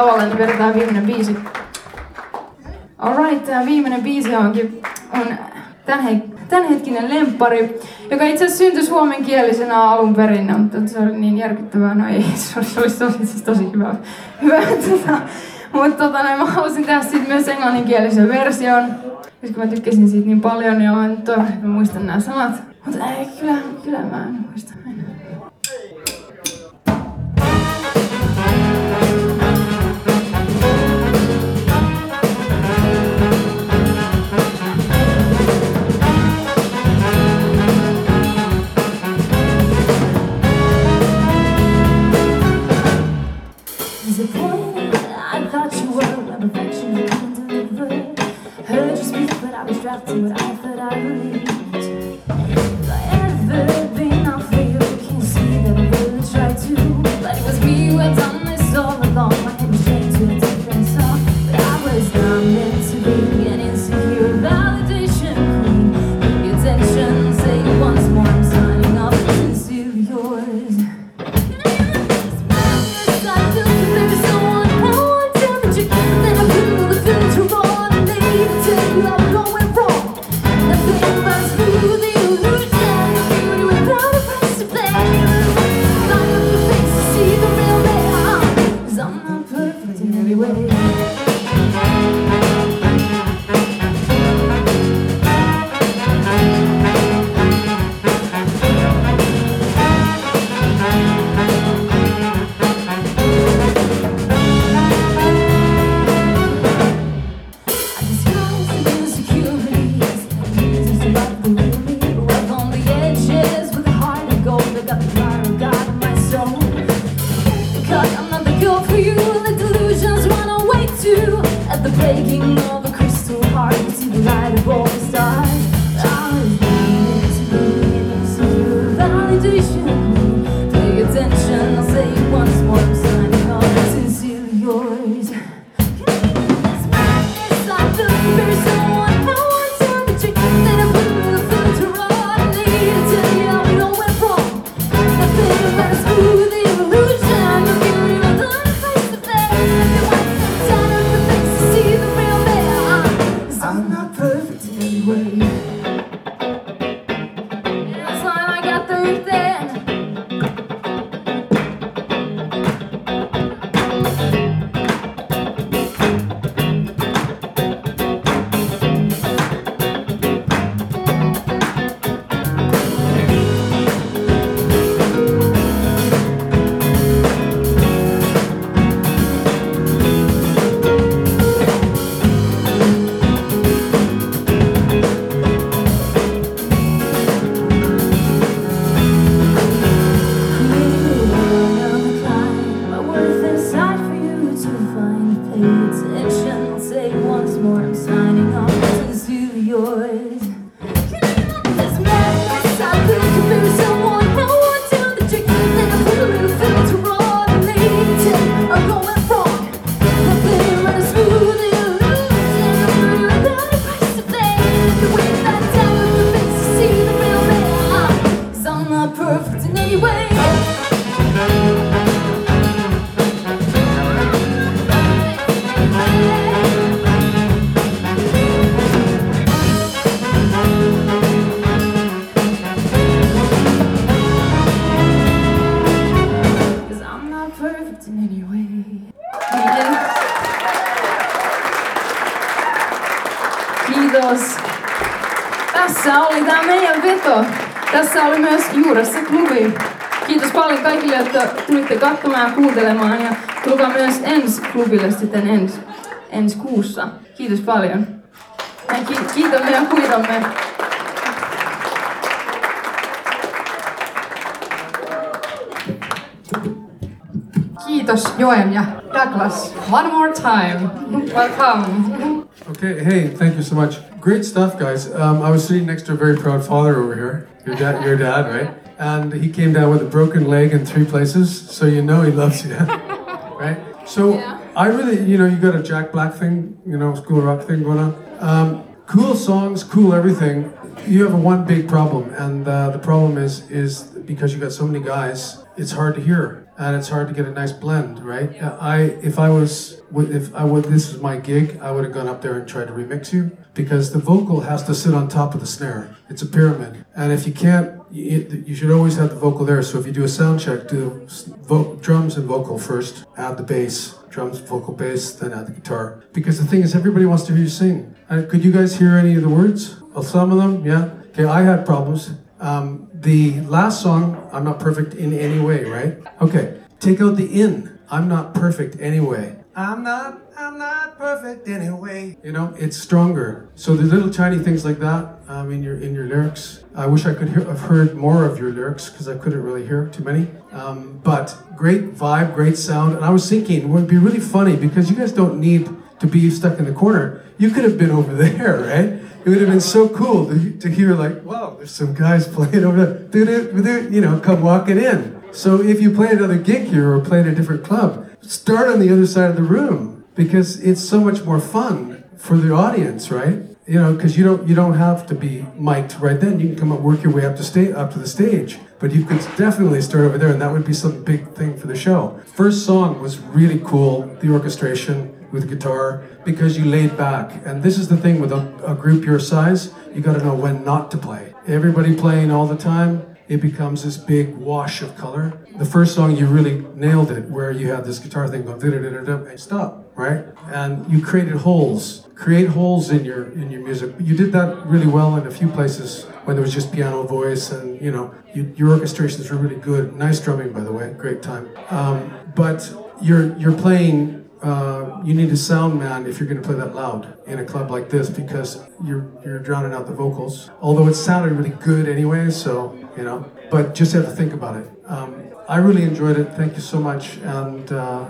lavalle, niin vedetään viimeinen biisi. Alright, tämä viimeinen biisi onkin on tämän, he- tämänhetkinen lemppari, joka itse asiassa syntyi suomenkielisenä alun perin, mutta se oli niin järkyttävää, no ei, se olisi, se olisi tosi, siis tosi hyvä. hyvä tota, mutta tota, mä halusin tehdä siitä myös englanninkielisen version, koska mä tykkäsin siitä niin paljon, ja mä toivon, että mä muistan nämä sanat. Mutta ei, kyllä, kyllä mä en muista. up to it. I thought I would. anyway. Myös Juuressa klubi. Kiitos paljon kaikille, jotka tulitte katsomaan ja kuuntelemaan. Ja tulkaa myös ensi klubille sitten ensi, ensi kuussa. Kiitos paljon. Ja ki- kiitämme ja kuitamme. Kiitos Joem ja Douglas. One more time. Welcome. Okay, hey, thank you so much. Great stuff, guys. Um, I was sitting next to a very proud father over here. Your dad, your dad, right? And he came down with a broken leg in three places, so you know he loves you, right? So I really, you know, you got a Jack Black thing, you know, school rock thing going on. Um, cool songs, cool everything. you have one big problem, and uh, the problem is is because you got so many guys, it's hard to hear, and it's hard to get a nice blend, right? Uh, I if I was if I would this is my gig, I would have gone up there and tried to remix you because the vocal has to sit on top of the snare. It's a pyramid, and if you can't, you, should always have the vocal there. So if you do a sound check, do vo- drums and vocal first, add the bass, drums, vocal, bass, then add the guitar. Because the thing is, everybody wants to hear you sing. Uh, could you guys hear any of the words? Some of them, yeah. Okay, I had problems. Um, the last song, I'm not perfect in any way, right? Okay, take out the in. I'm not perfect anyway. I'm not, I'm not perfect anyway. You know, it's stronger. So the little tiny things like that um, in your in your lyrics. I wish I could have heard more of your lyrics because I couldn't really hear too many. Um, but great vibe, great sound. And I was thinking it would be really funny because you guys don't need to be stuck in the corner. You could have been over there, right? It would have been so cool to, to hear like, wow, there's some guys playing over there. You know, come walking in. So if you play another gig here or play at a different club, start on the other side of the room because it's so much more fun for the audience, right? You know, because you don't you don't have to be mic'd right then. You can come up, work your way up to sta- up to the stage. But you could definitely start over there, and that would be some big thing for the show. First song was really cool. The orchestration with guitar because you laid back. And this is the thing with a, a group your size, you got to know when not to play. Everybody playing all the time, it becomes this big wash of color. The first song you really nailed it, where you had this guitar thing going and stop, right? And you created holes. Create holes in your in your music. You did that really well in a few places when there was just piano voice, and you know you, your orchestrations were really good. Nice drumming, by the way, great time. Um, but you're you're playing uh, you need a sound man if you're going to play that loud in a club like this because you're you're drowning out the vocals. Although it sounded really good anyway, so you know. But just have to think about it. Um, I really enjoyed it. Thank you so much. And uh,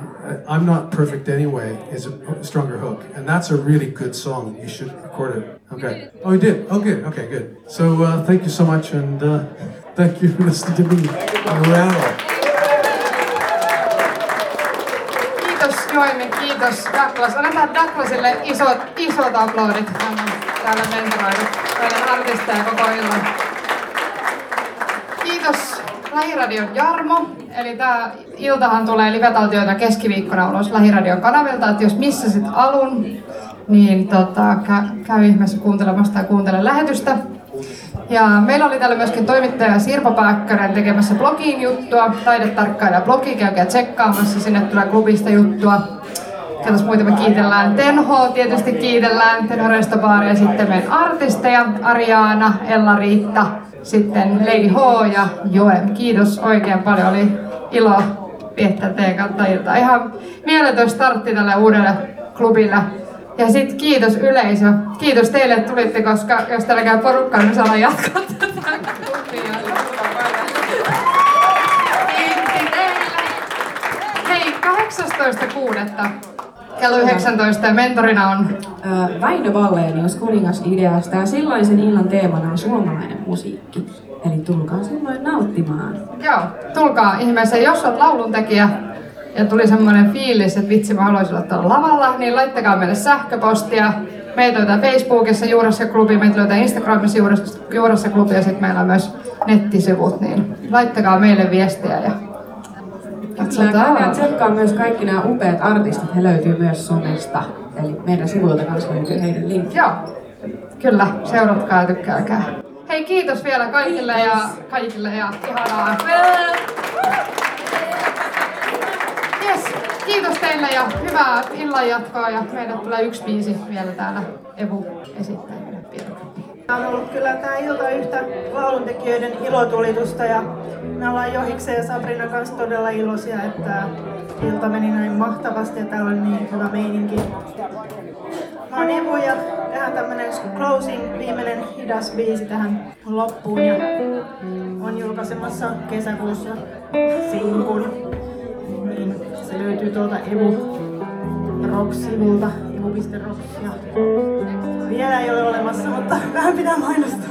I'm not perfect anyway. Is a stronger hook, and that's a really good song. You should record it. Okay. Oh, you did. Oh, good. Okay, good. So uh, thank you so much, and uh, thank you for listening to me rattle. Kiitos Douglas. Annetaan Douglasille isot, isot aplodit. Täällä mentoroinut meidän artisteja koko illan. Kiitos Lähiradion Jarmo. Eli tää iltahan tulee live-taltioita keskiviikkona ulos Lähiradion kanavilta, että jos missasit alun, niin tota, kä- käy ihmeessä kuuntelemassa tai kuuntele lähetystä. Ja meillä oli täällä myöskin toimittaja Sirpa Pääkkönen tekemässä blogiin juttua, taidetarkkailija blogi, käykää tsekkaamassa, sinne tulee klubista juttua. Ketäs muita me kiitellään? Tenho tietysti kiitellään, Tenho Restobar ja sitten meidän artisteja, Ariana, Ella Riitta, sitten Lady H ja Joem. Kiitos oikein paljon, oli ilo viettää teidän kautta iltaa. Ihan mieletön startti tälle uudelle klubille. Ja sitten kiitos yleisö. Kiitos teille, että tulitte, koska jos täällä käy porukkaa, niin saadaan jatkaa tätä klubia. Hei, 18.6. kello 19 ja mentorina on Ö, Väinö Vallenius kuningas ideasta ja silloisen illan teemana on suomalainen musiikki. Eli tulkaa silloin nauttimaan. Joo, tulkaa ihmeessä. Jos on lauluntekijä ja tuli semmoinen fiilis, että vitsi mä haluaisin olla tuolla lavalla, niin laittakaa meille sähköpostia. Meitä löytää Facebookissa Juurassa klubi, meitä löytää Instagramissa Juurassa, Juurassa klubi ja sitten meillä on myös nettisivut, niin laittakaa meille viestiä ja Kyllä, käykää tsekkaa myös kaikki nämä upeat artistit. He löytyy myös somesta. Eli meidän sivuilta kanssa löytyy heidän linkki. Joo, kyllä, seuratkaa ja tykkääkää. Hei, kiitos vielä kaikille ja kaikille ja ihanaa. Yes, kiitos teille ja hyvää illanjatkoa ja meille tulee yksi biisi vielä täällä Evu esittää on ollut kyllä tämä ilta yhtä lauluntekijöiden ilotulitusta ja me ollaan Johiksen ja Sabrina kanssa todella iloisia, että ilta meni näin mahtavasti ja täällä on niin hyvä meininki. Mä oon Evu ja tehdään tämmönen closing, viimeinen hidas biisi tähän loppuun ja on julkaisemassa kesäkuussa sinkun. Niin se löytyy tuolta Evu Rock-sivulta, evu.rocks ja vielä ei ole olemassa, mutta vähän pitää mainostaa.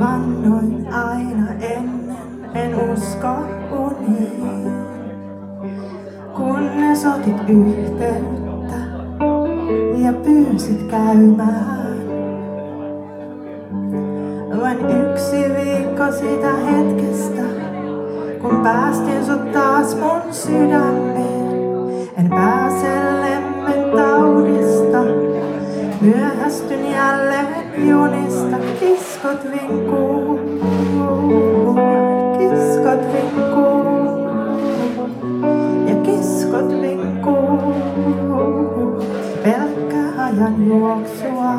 vannoin aina ennen, en usko uniin. Kunnes otit yhteyttä ja pyysit käymään. Vain yksi viikko siitä hetkestä, kun päästin sut taas mun sydämeen. En pääse lemmen taudista, myöhästyn jälleen junista. Kiskot vinkuu, kiskot vinkuu Ajan juoksua.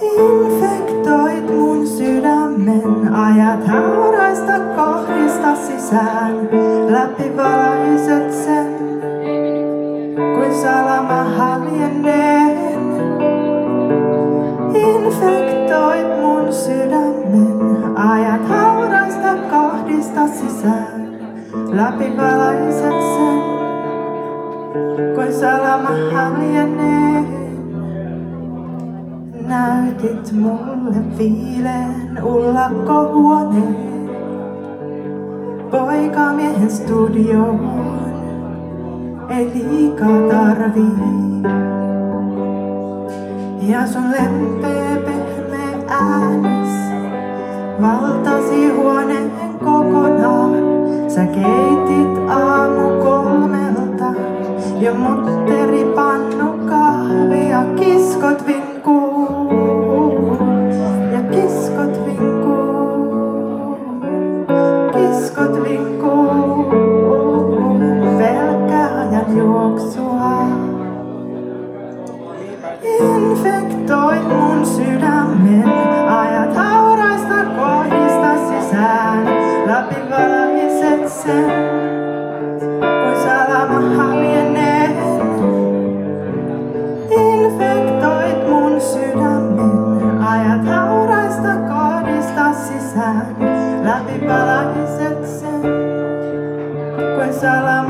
Infektoit mun sydämen, ajat hauraista kohdista sisään. Läpi valaiset sen, kuin salama haljenneen. Infektoit mun sydämen, ajat hauraista kohdista sisään. Läpi valaiset sen, kuin salama haljenneen. Näytit mulle viileen ullakkohuoneen. Poikamiehen studioon ei liikaa tarvii. Ja sun lempeä pehmeä äänes valtasi huoneen kokonaan. Sä keitit aamu kolmelta jo mutteripannu kahvia. Kiskot vinkuu salam